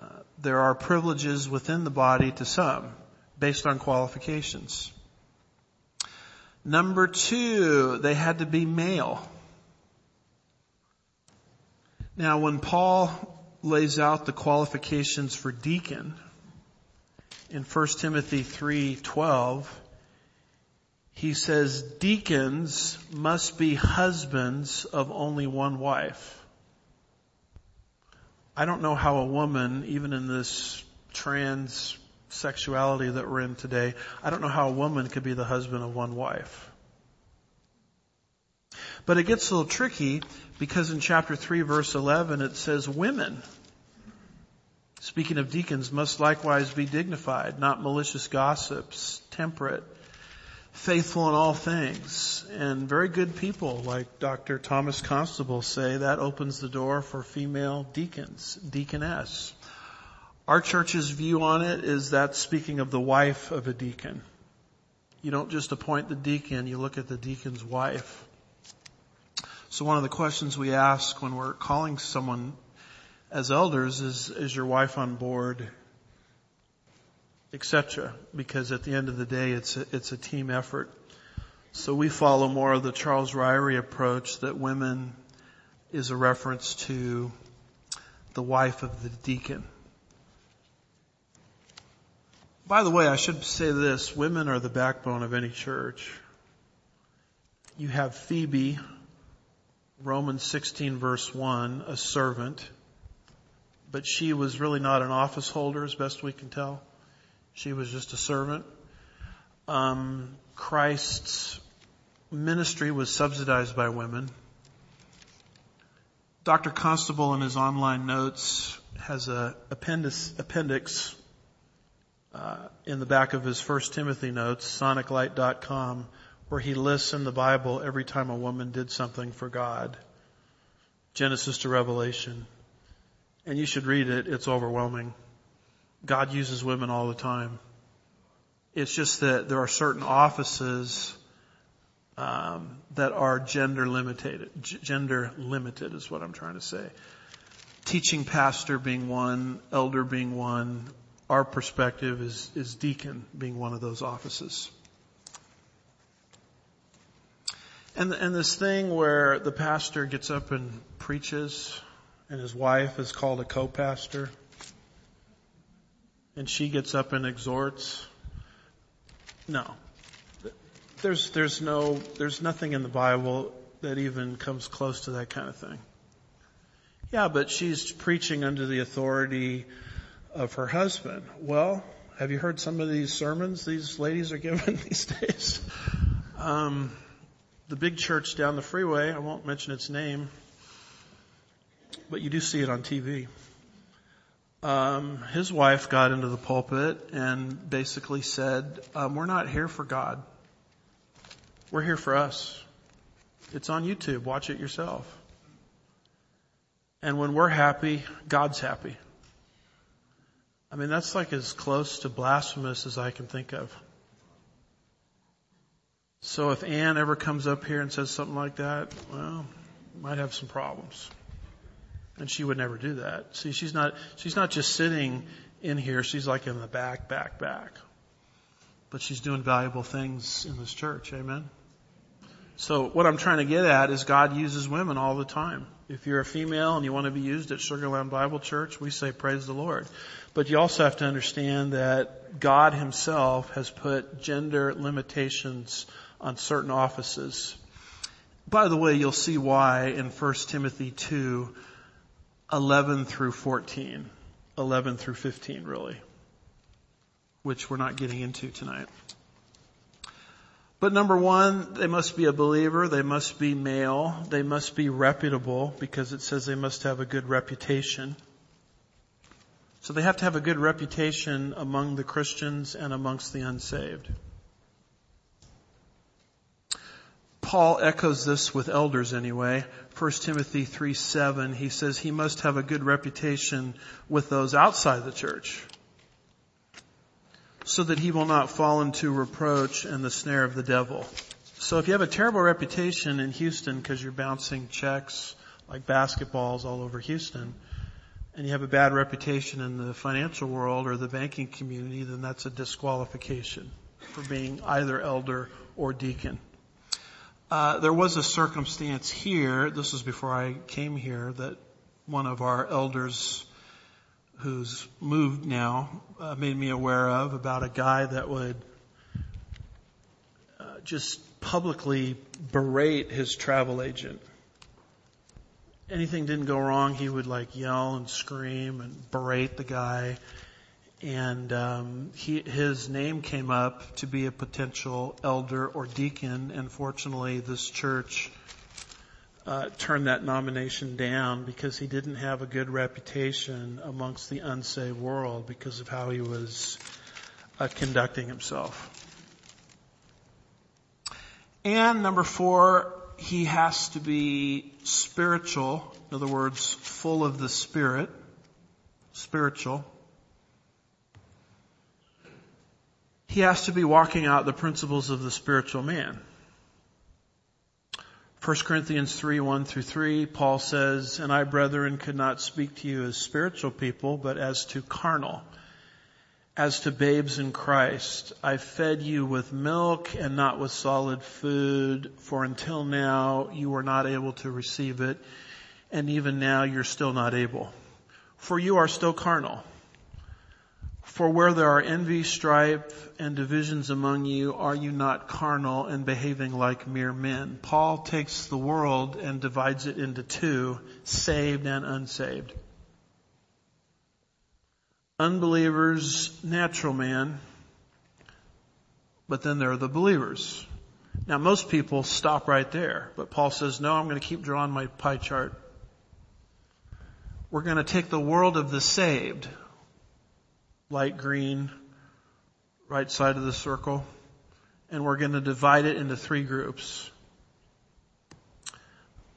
Uh, there are privileges within the body to some based on qualifications. Number two, they had to be male. Now when Paul lays out the qualifications for deacon in 1 Timothy 3:12 he says deacons must be husbands of only one wife. I don't know how a woman even in this trans sexuality that we're in today, I don't know how a woman could be the husband of one wife. But it gets a little tricky because in chapter 3 verse 11 it says women, speaking of deacons, must likewise be dignified, not malicious gossips, temperate, faithful in all things, and very good people like Dr. Thomas Constable say that opens the door for female deacons, deaconess. Our church's view on it is that speaking of the wife of a deacon. You don't just appoint the deacon, you look at the deacon's wife. So one of the questions we ask when we're calling someone as elders is, is your wife on board? Etc. Because at the end of the day, it's a, it's a team effort. So we follow more of the Charles Ryrie approach that women is a reference to the wife of the deacon. By the way, I should say this, women are the backbone of any church. You have Phoebe, Romans 16 verse 1, a servant, but she was really not an office holder as best we can tell. She was just a servant. Um, Christ's ministry was subsidized by women. Dr. Constable in his online notes has a appendix, appendix uh, in the back of his First Timothy notes, soniclight.com, where he lists in the Bible every time a woman did something for God. Genesis to Revelation. And you should read it. It's overwhelming. God uses women all the time. It's just that there are certain offices um, that are gender limited. G- gender limited is what I'm trying to say. Teaching pastor being one, elder being one. Our perspective is is deacon being one of those offices. And and this thing where the pastor gets up and preaches, and his wife is called a co-pastor, and she gets up and exhorts. No, there's, there's no, there's nothing in the Bible that even comes close to that kind of thing. Yeah, but she's preaching under the authority of her husband. Well, have you heard some of these sermons these ladies are giving these days? Um, the big church down the freeway, I won't mention its name, but you do see it on TV. Um, his wife got into the pulpit and basically said, um, "We're not here for God. We're here for us. It's on YouTube. Watch it yourself. And when we're happy, God's happy. I mean, that's like as close to blasphemous as I can think of. So if Anne ever comes up here and says something like that, well, might have some problems. And she would never do that. See, she's not, she's not just sitting in here, she's like in the back, back, back. But she's doing valuable things in this church. Amen. So what I'm trying to get at is God uses women all the time. If you're a female and you want to be used at Sugar Land Bible Church, we say praise the Lord. But you also have to understand that God himself has put gender limitations on certain offices. By the way, you'll see why in 1 Timothy 2, 11 through 14. 11 through 15 really. Which we're not getting into tonight. But number one, they must be a believer. They must be male. They must be reputable because it says they must have a good reputation. So they have to have a good reputation among the Christians and amongst the unsaved. Paul echoes this with elders anyway. 1 Timothy 3 7, he says he must have a good reputation with those outside the church so that he will not fall into reproach and the snare of the devil. So if you have a terrible reputation in Houston because you're bouncing checks like basketballs all over Houston, and you have a bad reputation in the financial world or the banking community, then that's a disqualification for being either elder or deacon. Uh, there was a circumstance here, this was before I came here, that one of our elders who's moved now uh, made me aware of about a guy that would uh, just publicly berate his travel agent. Anything didn't go wrong, he would like yell and scream and berate the guy. And um, he, his name came up to be a potential elder or deacon. And fortunately, this church uh, turned that nomination down because he didn't have a good reputation amongst the unsaved world because of how he was uh, conducting himself. And number four, he has to be spiritual. In other words, full of the Spirit. Spiritual. He has to be walking out the principles of the spiritual man. 1 Corinthians 3, 1 through 3, Paul says, And I, brethren, could not speak to you as spiritual people, but as to carnal, as to babes in Christ. I fed you with milk and not with solid food, for until now you were not able to receive it, and even now you're still not able. For you are still carnal. For where there are envy, strife, and divisions among you, are you not carnal and behaving like mere men? Paul takes the world and divides it into two, saved and unsaved. Unbelievers, natural man, but then there are the believers. Now most people stop right there, but Paul says, no, I'm going to keep drawing my pie chart. We're going to take the world of the saved, light green, right side of the circle, and we're going to divide it into three groups.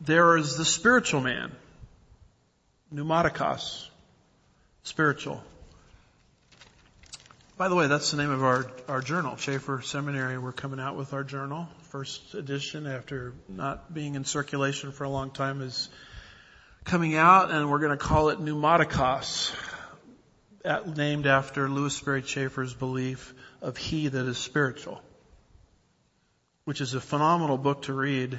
There is the spiritual man, pneumatikos, spiritual. By the way, that's the name of our, our journal, Chafer Seminary. We're coming out with our journal. First edition after not being in circulation for a long time is coming out and we're going to call it Pneumatikos, named after Lewis Sperry Chafer's belief of he that is spiritual, which is a phenomenal book to read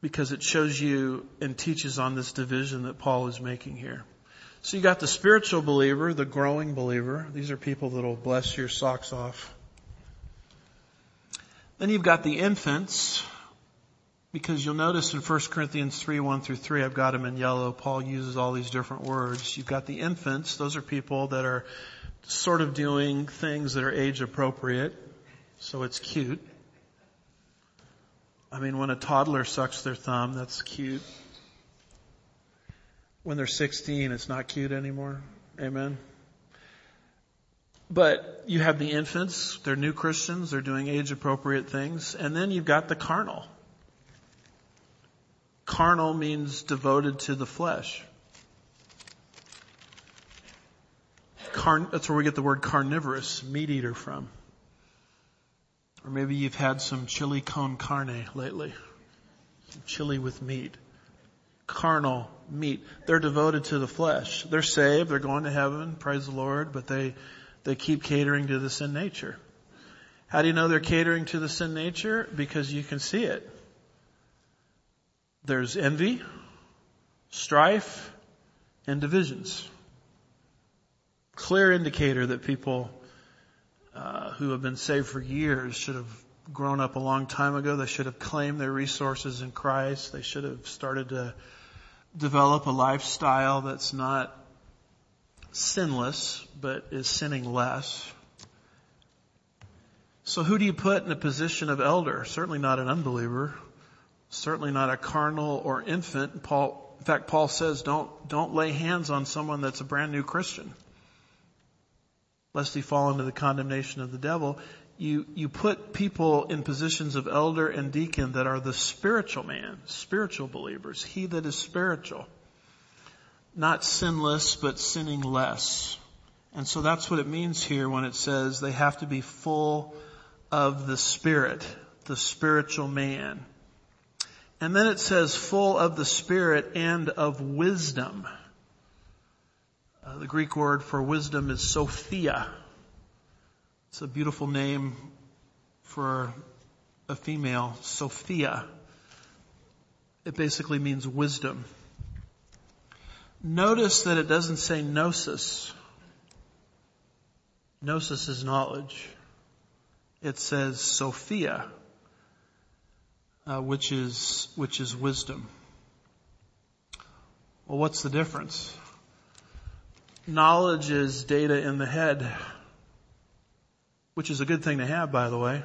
because it shows you and teaches on this division that Paul is making here. So you got the spiritual believer, the growing believer. These are people that'll bless your socks off. Then you've got the infants, because you'll notice in 1 Corinthians 3, 1 through 3, I've got them in yellow. Paul uses all these different words. You've got the infants. Those are people that are sort of doing things that are age appropriate. So it's cute. I mean, when a toddler sucks their thumb, that's cute. When they're 16, it's not cute anymore. Amen. But you have the infants, they're new Christians, they're doing age appropriate things, and then you've got the carnal. Carnal means devoted to the flesh. Carn, that's where we get the word carnivorous, meat eater from. Or maybe you've had some chili con carne lately. Some chili with meat carnal meat. They're devoted to the flesh. They're saved. They're going to heaven. Praise the Lord. But they, they keep catering to the sin nature. How do you know they're catering to the sin nature? Because you can see it. There's envy, strife, and divisions. Clear indicator that people uh, who have been saved for years should have grown up a long time ago. They should have claimed their resources in Christ. They should have started to develop a lifestyle that's not sinless, but is sinning less. So who do you put in a position of elder? Certainly not an unbeliever. Certainly not a carnal or infant. Paul, in fact, Paul says don't, don't lay hands on someone that's a brand new Christian. Lest he fall into the condemnation of the devil you, you put people in positions of elder and deacon that are the spiritual man, spiritual believers, he that is spiritual. Not sinless, but sinning less. And so that's what it means here when it says they have to be full of the Spirit, the spiritual man. And then it says full of the Spirit and of wisdom. Uh, the Greek word for wisdom is Sophia. It's a beautiful name for a female, Sophia. It basically means wisdom. Notice that it doesn't say gnosis. Gnosis is knowledge. It says Sophia, uh, which is which is wisdom. Well, what's the difference? Knowledge is data in the head which is a good thing to have, by the way,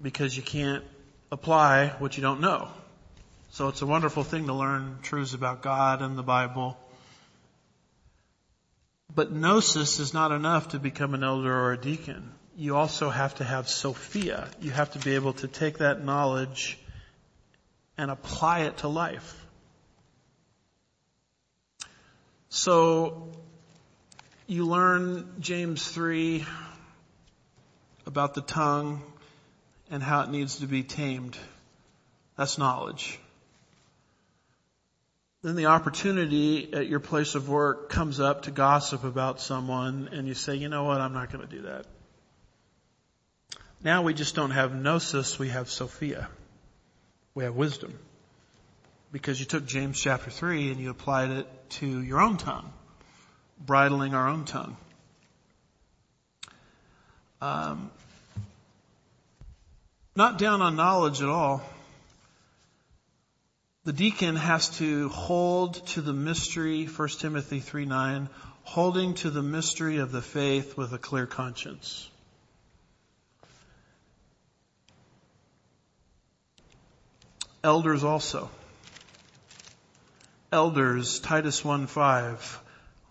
because you can't apply what you don't know. So it's a wonderful thing to learn truths about God and the Bible. But gnosis is not enough to become an elder or a deacon. You also have to have Sophia. You have to be able to take that knowledge and apply it to life. So you learn James 3 about the tongue and how it needs to be tamed. That's knowledge. Then the opportunity at your place of work comes up to gossip about someone and you say, you know what, I'm not going to do that. Now we just don't have gnosis, we have Sophia. We have wisdom. Because you took James chapter 3 and you applied it to your own tongue, bridling our own tongue. Um, not down on knowledge at all. The deacon has to hold to the mystery, 1 Timothy 3 9, holding to the mystery of the faith with a clear conscience. Elders also. Elders, Titus 1.5.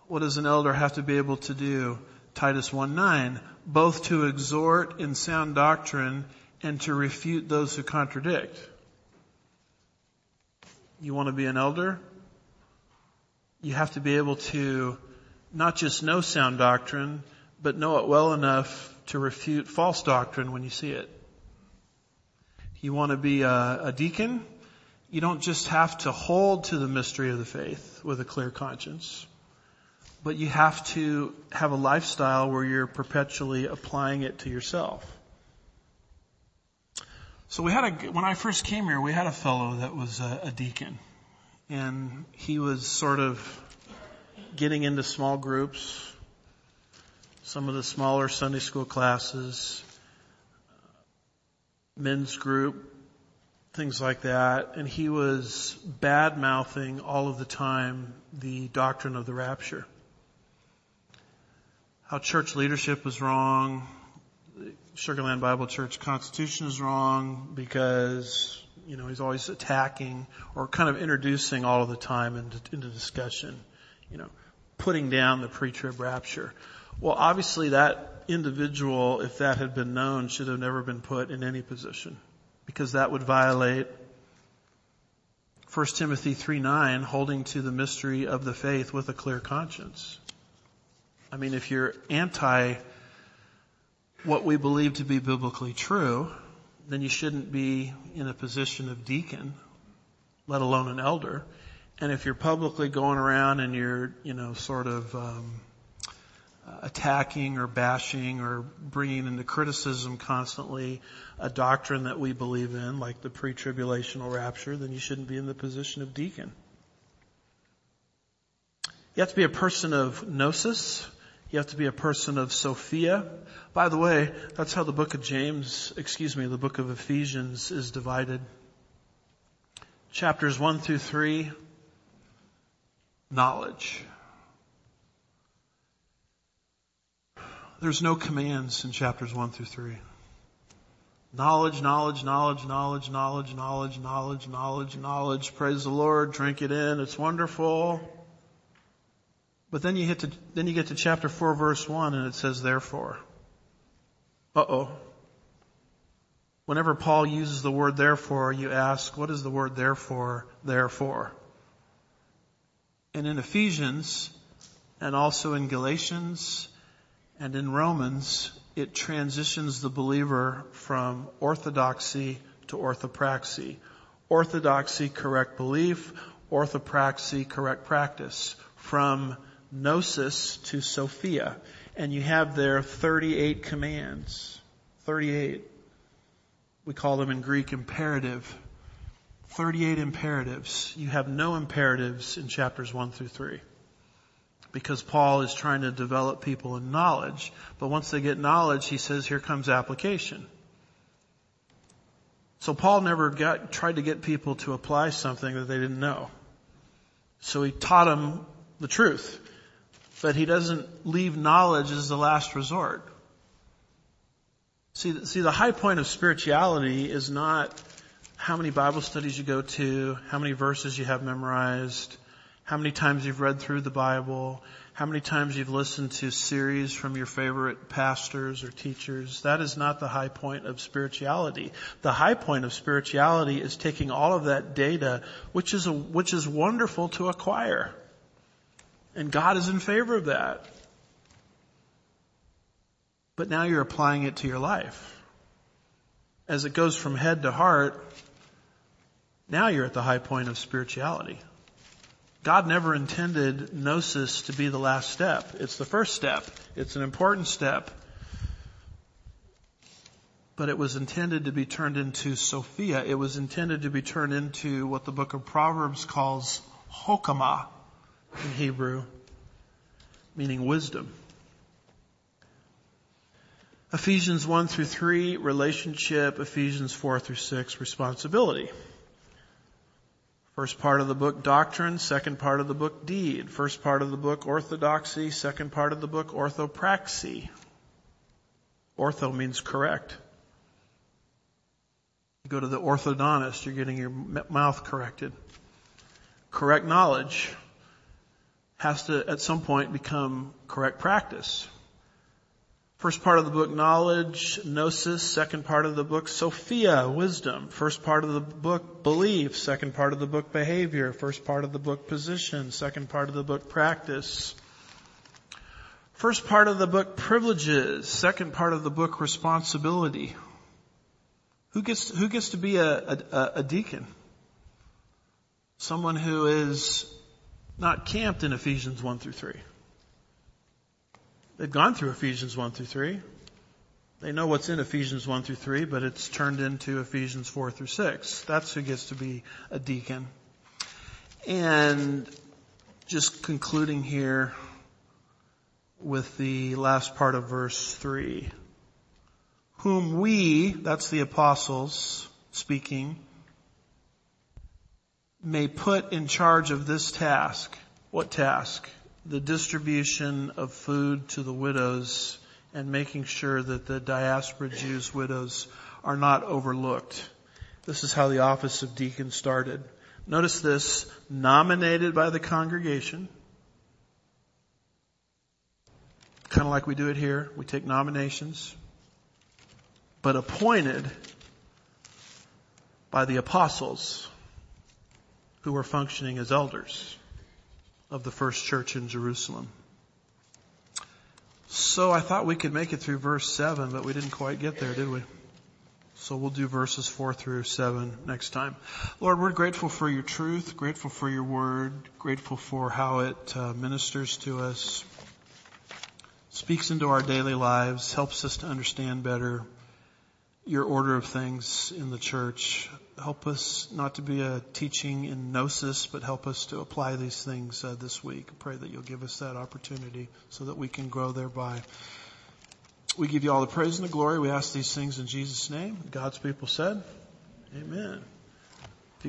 What does an elder have to be able to do? Titus 1.9. both to exhort in sound doctrine and to refute those who contradict. You want to be an elder? You have to be able to not just know sound doctrine, but know it well enough to refute false doctrine when you see it. You want to be a, a deacon? You don't just have to hold to the mystery of the faith with a clear conscience, but you have to have a lifestyle where you're perpetually applying it to yourself. So we had a, when I first came here, we had a fellow that was a, a deacon and he was sort of getting into small groups, some of the smaller Sunday school classes, men's group, things like that. And he was bad mouthing all of the time the doctrine of the rapture. How church leadership was wrong. Sugar Land Bible Church Constitution is wrong because, you know, he's always attacking or kind of introducing all of the time into, into discussion, you know, putting down the pre-trib rapture. Well, obviously that individual, if that had been known, should have never been put in any position because that would violate 1 Timothy 3 9, holding to the mystery of the faith with a clear conscience. I mean, if you're anti what we believe to be biblically true, then you shouldn't be in a position of deacon, let alone an elder. And if you're publicly going around and you're, you know, sort of um, attacking or bashing or bringing into criticism constantly a doctrine that we believe in, like the pre-tribulational rapture, then you shouldn't be in the position of deacon. You have to be a person of gnosis. You have to be a person of Sophia. By the way, that's how the book of James, excuse me, the book of Ephesians is divided. Chapters 1 through 3, knowledge. There's no commands in chapters 1 through 3. Knowledge, knowledge, knowledge, knowledge, knowledge, knowledge, knowledge, knowledge, knowledge. Praise the Lord. Drink it in. It's wonderful. But then you hit to, then you get to chapter 4 verse 1 and it says therefore. Uh-oh. Whenever Paul uses the word therefore, you ask, what is the word therefore, therefore? And in Ephesians, and also in Galatians, and in Romans, it transitions the believer from orthodoxy to orthopraxy. Orthodoxy, correct belief. Orthopraxy, correct practice. From gnosis to Sophia. And you have there 38 commands. 38. We call them in Greek imperative. 38 imperatives. You have no imperatives in chapters 1 through 3 because Paul is trying to develop people in knowledge. But once they get knowledge, he says, here comes application. So Paul never got, tried to get people to apply something that they didn't know. So he taught them the truth. But he doesn't leave knowledge as the last resort. See, see, the high point of spirituality is not how many Bible studies you go to, how many verses you have memorized, how many times you've read through the Bible, how many times you've listened to series from your favorite pastors or teachers. That is not the high point of spirituality. The high point of spirituality is taking all of that data, which is a, which is wonderful to acquire. And God is in favor of that. But now you're applying it to your life. As it goes from head to heart, now you're at the high point of spirituality. God never intended gnosis to be the last step. It's the first step. It's an important step. But it was intended to be turned into Sophia. It was intended to be turned into what the book of Proverbs calls Hokmah in Hebrew, meaning wisdom. Ephesians 1 through 3, relationship. Ephesians 4 through 6, responsibility. First part of the book, doctrine. Second part of the book, deed. First part of the book, orthodoxy. Second part of the book, orthopraxy. Ortho means correct. You go to the orthodontist, you're getting your mouth corrected. Correct knowledge has to, at some point, become correct practice. First part of the book, knowledge, gnosis. Second part of the book, Sophia, wisdom. First part of the book, belief. Second part of the book, behavior. First part of the book, position. Second part of the book, practice. First part of the book, privileges. Second part of the book, responsibility. Who gets, who gets to be a, a, a deacon? Someone who is not camped in Ephesians 1 through 3. They've gone through Ephesians 1 through 3. They know what's in Ephesians 1 through 3, but it's turned into Ephesians 4 through 6. That's who gets to be a deacon. And just concluding here with the last part of verse 3. Whom we, that's the apostles speaking, may put in charge of this task. What task? The distribution of food to the widows and making sure that the diaspora Jews widows are not overlooked. This is how the office of deacon started. Notice this, nominated by the congregation. Kind of like we do it here. We take nominations. But appointed by the apostles who were functioning as elders of the first church in Jerusalem. So I thought we could make it through verse 7, but we didn't quite get there, did we? So we'll do verses 4 through 7 next time. Lord, we're grateful for your truth, grateful for your word, grateful for how it uh, ministers to us, speaks into our daily lives, helps us to understand better your order of things in the church. Help us not to be a teaching in gnosis, but help us to apply these things uh, this week. Pray that you'll give us that opportunity so that we can grow thereby. We give you all the praise and the glory. We ask these things in Jesus' name. God's people said, Amen.